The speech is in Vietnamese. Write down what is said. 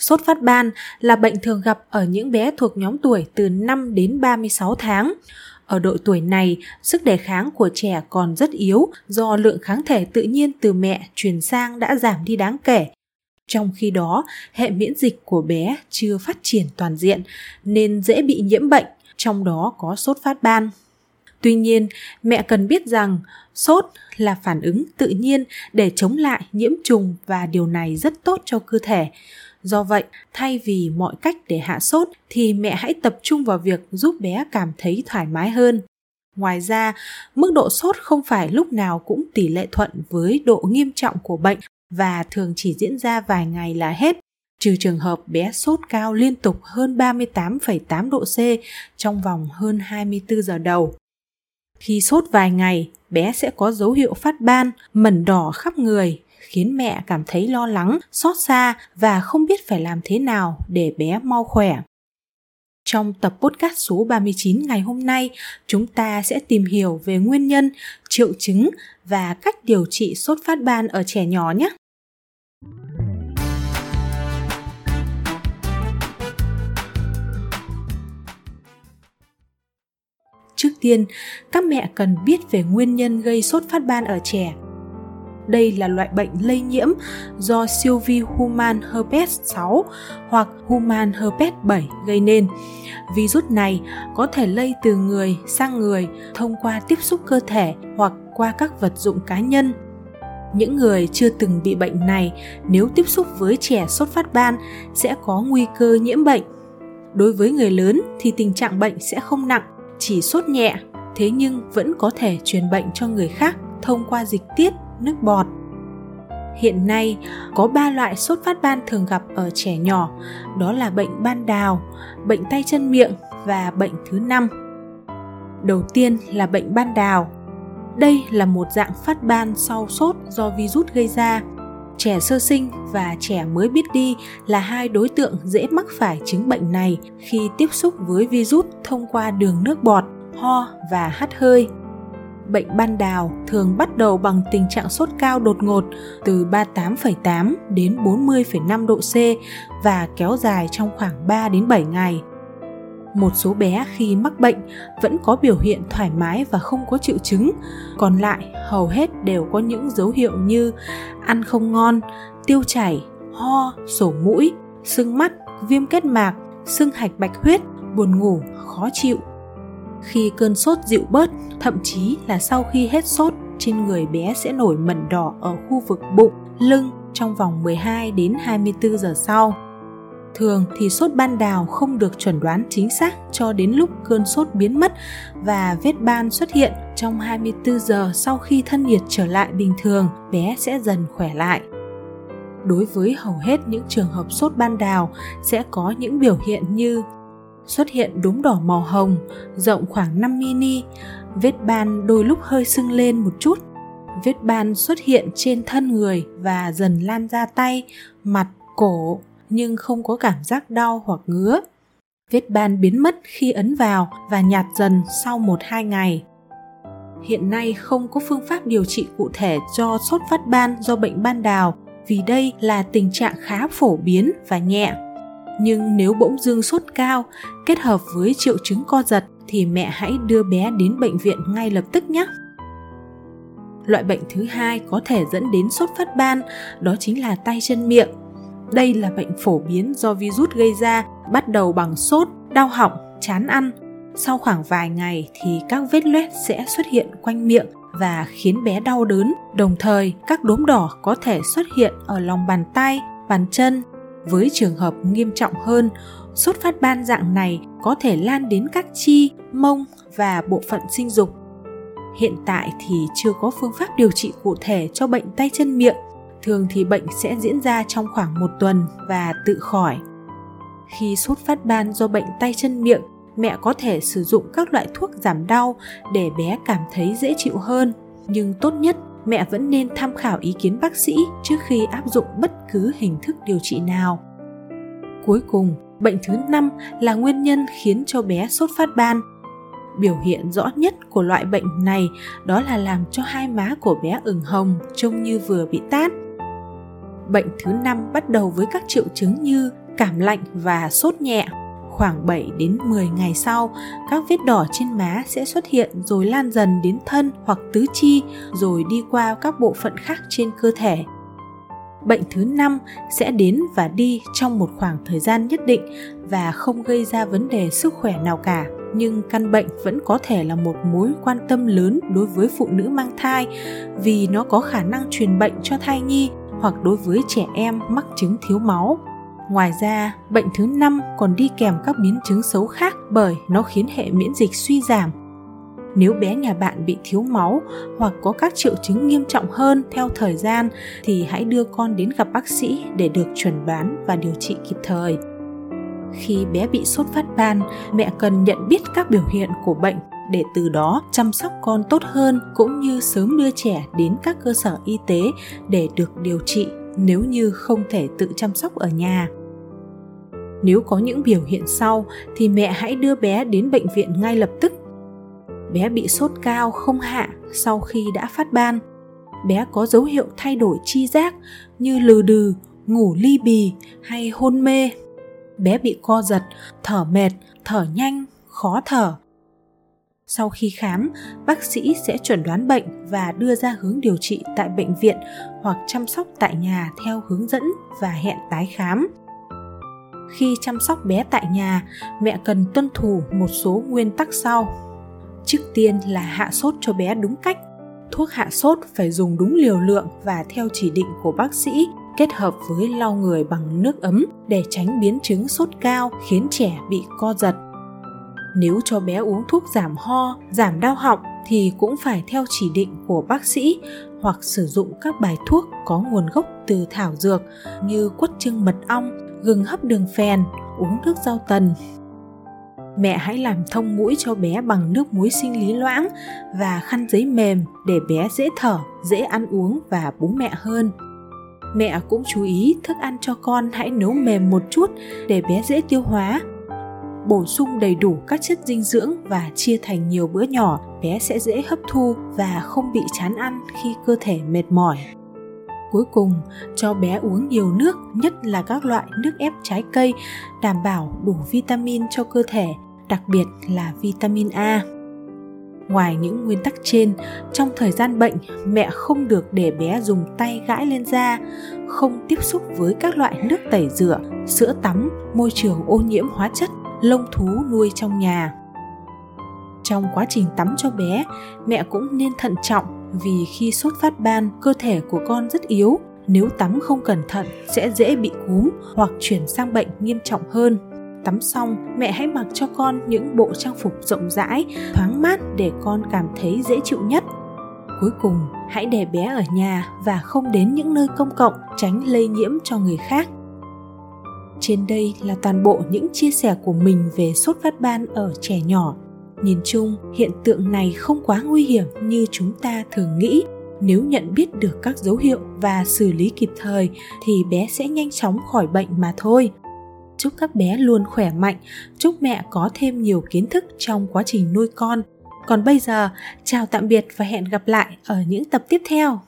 Sốt phát ban là bệnh thường gặp ở những bé thuộc nhóm tuổi từ 5 đến 36 tháng. Ở độ tuổi này, sức đề kháng của trẻ còn rất yếu do lượng kháng thể tự nhiên từ mẹ truyền sang đã giảm đi đáng kể. Trong khi đó, hệ miễn dịch của bé chưa phát triển toàn diện nên dễ bị nhiễm bệnh, trong đó có sốt phát ban. Tuy nhiên, mẹ cần biết rằng sốt là phản ứng tự nhiên để chống lại nhiễm trùng và điều này rất tốt cho cơ thể. Do vậy, thay vì mọi cách để hạ sốt thì mẹ hãy tập trung vào việc giúp bé cảm thấy thoải mái hơn. Ngoài ra, mức độ sốt không phải lúc nào cũng tỷ lệ thuận với độ nghiêm trọng của bệnh và thường chỉ diễn ra vài ngày là hết, trừ trường hợp bé sốt cao liên tục hơn 38,8 độ C trong vòng hơn 24 giờ đầu. Khi sốt vài ngày, bé sẽ có dấu hiệu phát ban, mẩn đỏ khắp người, khiến mẹ cảm thấy lo lắng, xót xa và không biết phải làm thế nào để bé mau khỏe. Trong tập podcast số 39 ngày hôm nay, chúng ta sẽ tìm hiểu về nguyên nhân, triệu chứng và cách điều trị sốt phát ban ở trẻ nhỏ nhé. Trước tiên, các mẹ cần biết về nguyên nhân gây sốt phát ban ở trẻ đây là loại bệnh lây nhiễm do siêu vi human herpes 6 hoặc human herpes 7 gây nên. Virus này có thể lây từ người sang người thông qua tiếp xúc cơ thể hoặc qua các vật dụng cá nhân. Những người chưa từng bị bệnh này nếu tiếp xúc với trẻ sốt phát ban sẽ có nguy cơ nhiễm bệnh. Đối với người lớn thì tình trạng bệnh sẽ không nặng, chỉ sốt nhẹ, thế nhưng vẫn có thể truyền bệnh cho người khác thông qua dịch tiết nước bọt. Hiện nay có 3 loại sốt phát ban thường gặp ở trẻ nhỏ, đó là bệnh ban đào, bệnh tay chân miệng và bệnh thứ năm. Đầu tiên là bệnh ban đào. Đây là một dạng phát ban sau sốt do virus gây ra. Trẻ sơ sinh và trẻ mới biết đi là hai đối tượng dễ mắc phải chứng bệnh này khi tiếp xúc với virus thông qua đường nước bọt, ho và hắt hơi bệnh ban đào thường bắt đầu bằng tình trạng sốt cao đột ngột từ 38,8 đến 40,5 độ C và kéo dài trong khoảng 3 đến 7 ngày. Một số bé khi mắc bệnh vẫn có biểu hiện thoải mái và không có triệu chứng, còn lại hầu hết đều có những dấu hiệu như ăn không ngon, tiêu chảy, ho, sổ mũi, sưng mắt, viêm kết mạc, sưng hạch bạch huyết, buồn ngủ, khó chịu, khi cơn sốt dịu bớt, thậm chí là sau khi hết sốt, trên người bé sẽ nổi mẩn đỏ ở khu vực bụng, lưng trong vòng 12 đến 24 giờ sau. Thường thì sốt ban đào không được chuẩn đoán chính xác cho đến lúc cơn sốt biến mất và vết ban xuất hiện trong 24 giờ sau khi thân nhiệt trở lại bình thường, bé sẽ dần khỏe lại. Đối với hầu hết những trường hợp sốt ban đào sẽ có những biểu hiện như xuất hiện đốm đỏ màu hồng, rộng khoảng 5 mm, vết ban đôi lúc hơi sưng lên một chút. Vết ban xuất hiện trên thân người và dần lan ra tay, mặt, cổ nhưng không có cảm giác đau hoặc ngứa. Vết ban biến mất khi ấn vào và nhạt dần sau 1-2 ngày. Hiện nay không có phương pháp điều trị cụ thể cho sốt phát ban do bệnh ban đào vì đây là tình trạng khá phổ biến và nhẹ nhưng nếu bỗng dưng sốt cao, kết hợp với triệu chứng co giật thì mẹ hãy đưa bé đến bệnh viện ngay lập tức nhé. Loại bệnh thứ hai có thể dẫn đến sốt phát ban, đó chính là tay chân miệng. Đây là bệnh phổ biến do virus gây ra, bắt đầu bằng sốt, đau họng, chán ăn. Sau khoảng vài ngày thì các vết loét sẽ xuất hiện quanh miệng và khiến bé đau đớn. Đồng thời, các đốm đỏ có thể xuất hiện ở lòng bàn tay, bàn chân với trường hợp nghiêm trọng hơn, sốt phát ban dạng này có thể lan đến các chi, mông và bộ phận sinh dục. Hiện tại thì chưa có phương pháp điều trị cụ thể cho bệnh tay chân miệng, thường thì bệnh sẽ diễn ra trong khoảng một tuần và tự khỏi. Khi sốt phát ban do bệnh tay chân miệng, mẹ có thể sử dụng các loại thuốc giảm đau để bé cảm thấy dễ chịu hơn, nhưng tốt nhất mẹ vẫn nên tham khảo ý kiến bác sĩ trước khi áp dụng bất cứ hình thức điều trị nào. Cuối cùng, bệnh thứ năm là nguyên nhân khiến cho bé sốt phát ban. Biểu hiện rõ nhất của loại bệnh này đó là làm cho hai má của bé ửng hồng trông như vừa bị tát. Bệnh thứ năm bắt đầu với các triệu chứng như cảm lạnh và sốt nhẹ. Khoảng 7 đến 10 ngày sau, các vết đỏ trên má sẽ xuất hiện rồi lan dần đến thân hoặc tứ chi rồi đi qua các bộ phận khác trên cơ thể. Bệnh thứ năm sẽ đến và đi trong một khoảng thời gian nhất định và không gây ra vấn đề sức khỏe nào cả nhưng căn bệnh vẫn có thể là một mối quan tâm lớn đối với phụ nữ mang thai vì nó có khả năng truyền bệnh cho thai nhi hoặc đối với trẻ em mắc chứng thiếu máu. Ngoài ra, bệnh thứ năm còn đi kèm các biến chứng xấu khác bởi nó khiến hệ miễn dịch suy giảm. Nếu bé nhà bạn bị thiếu máu hoặc có các triệu chứng nghiêm trọng hơn theo thời gian thì hãy đưa con đến gặp bác sĩ để được chuẩn đoán và điều trị kịp thời. Khi bé bị sốt phát ban, mẹ cần nhận biết các biểu hiện của bệnh để từ đó chăm sóc con tốt hơn cũng như sớm đưa trẻ đến các cơ sở y tế để được điều trị nếu như không thể tự chăm sóc ở nhà. Nếu có những biểu hiện sau thì mẹ hãy đưa bé đến bệnh viện ngay lập tức. Bé bị sốt cao không hạ sau khi đã phát ban. Bé có dấu hiệu thay đổi chi giác như lừ đừ, ngủ ly bì hay hôn mê bé bị co giật, thở mệt, thở nhanh, khó thở. Sau khi khám, bác sĩ sẽ chuẩn đoán bệnh và đưa ra hướng điều trị tại bệnh viện hoặc chăm sóc tại nhà theo hướng dẫn và hẹn tái khám. Khi chăm sóc bé tại nhà, mẹ cần tuân thủ một số nguyên tắc sau. Trước tiên là hạ sốt cho bé đúng cách. Thuốc hạ sốt phải dùng đúng liều lượng và theo chỉ định của bác sĩ kết hợp với lau người bằng nước ấm để tránh biến chứng sốt cao khiến trẻ bị co giật. Nếu cho bé uống thuốc giảm ho, giảm đau họng thì cũng phải theo chỉ định của bác sĩ hoặc sử dụng các bài thuốc có nguồn gốc từ thảo dược như quất trưng mật ong, gừng hấp đường phèn, uống nước rau tần. Mẹ hãy làm thông mũi cho bé bằng nước muối sinh lý loãng và khăn giấy mềm để bé dễ thở, dễ ăn uống và bú mẹ hơn. Mẹ cũng chú ý thức ăn cho con hãy nấu mềm một chút để bé dễ tiêu hóa. Bổ sung đầy đủ các chất dinh dưỡng và chia thành nhiều bữa nhỏ, bé sẽ dễ hấp thu và không bị chán ăn khi cơ thể mệt mỏi. Cuối cùng, cho bé uống nhiều nước, nhất là các loại nước ép trái cây, đảm bảo đủ vitamin cho cơ thể, đặc biệt là vitamin A. Ngoài những nguyên tắc trên, trong thời gian bệnh, mẹ không được để bé dùng tay gãi lên da, không tiếp xúc với các loại nước tẩy rửa, sữa tắm, môi trường ô nhiễm hóa chất, lông thú nuôi trong nhà. Trong quá trình tắm cho bé, mẹ cũng nên thận trọng vì khi sốt phát ban, cơ thể của con rất yếu, nếu tắm không cẩn thận sẽ dễ bị cúm hoặc chuyển sang bệnh nghiêm trọng hơn Tắm xong, mẹ hãy mặc cho con những bộ trang phục rộng rãi, thoáng mát để con cảm thấy dễ chịu nhất. Cuối cùng, hãy để bé ở nhà và không đến những nơi công cộng tránh lây nhiễm cho người khác. Trên đây là toàn bộ những chia sẻ của mình về sốt phát ban ở trẻ nhỏ. Nhìn chung, hiện tượng này không quá nguy hiểm như chúng ta thường nghĩ. Nếu nhận biết được các dấu hiệu và xử lý kịp thời thì bé sẽ nhanh chóng khỏi bệnh mà thôi chúc các bé luôn khỏe mạnh, chúc mẹ có thêm nhiều kiến thức trong quá trình nuôi con. Còn bây giờ, chào tạm biệt và hẹn gặp lại ở những tập tiếp theo.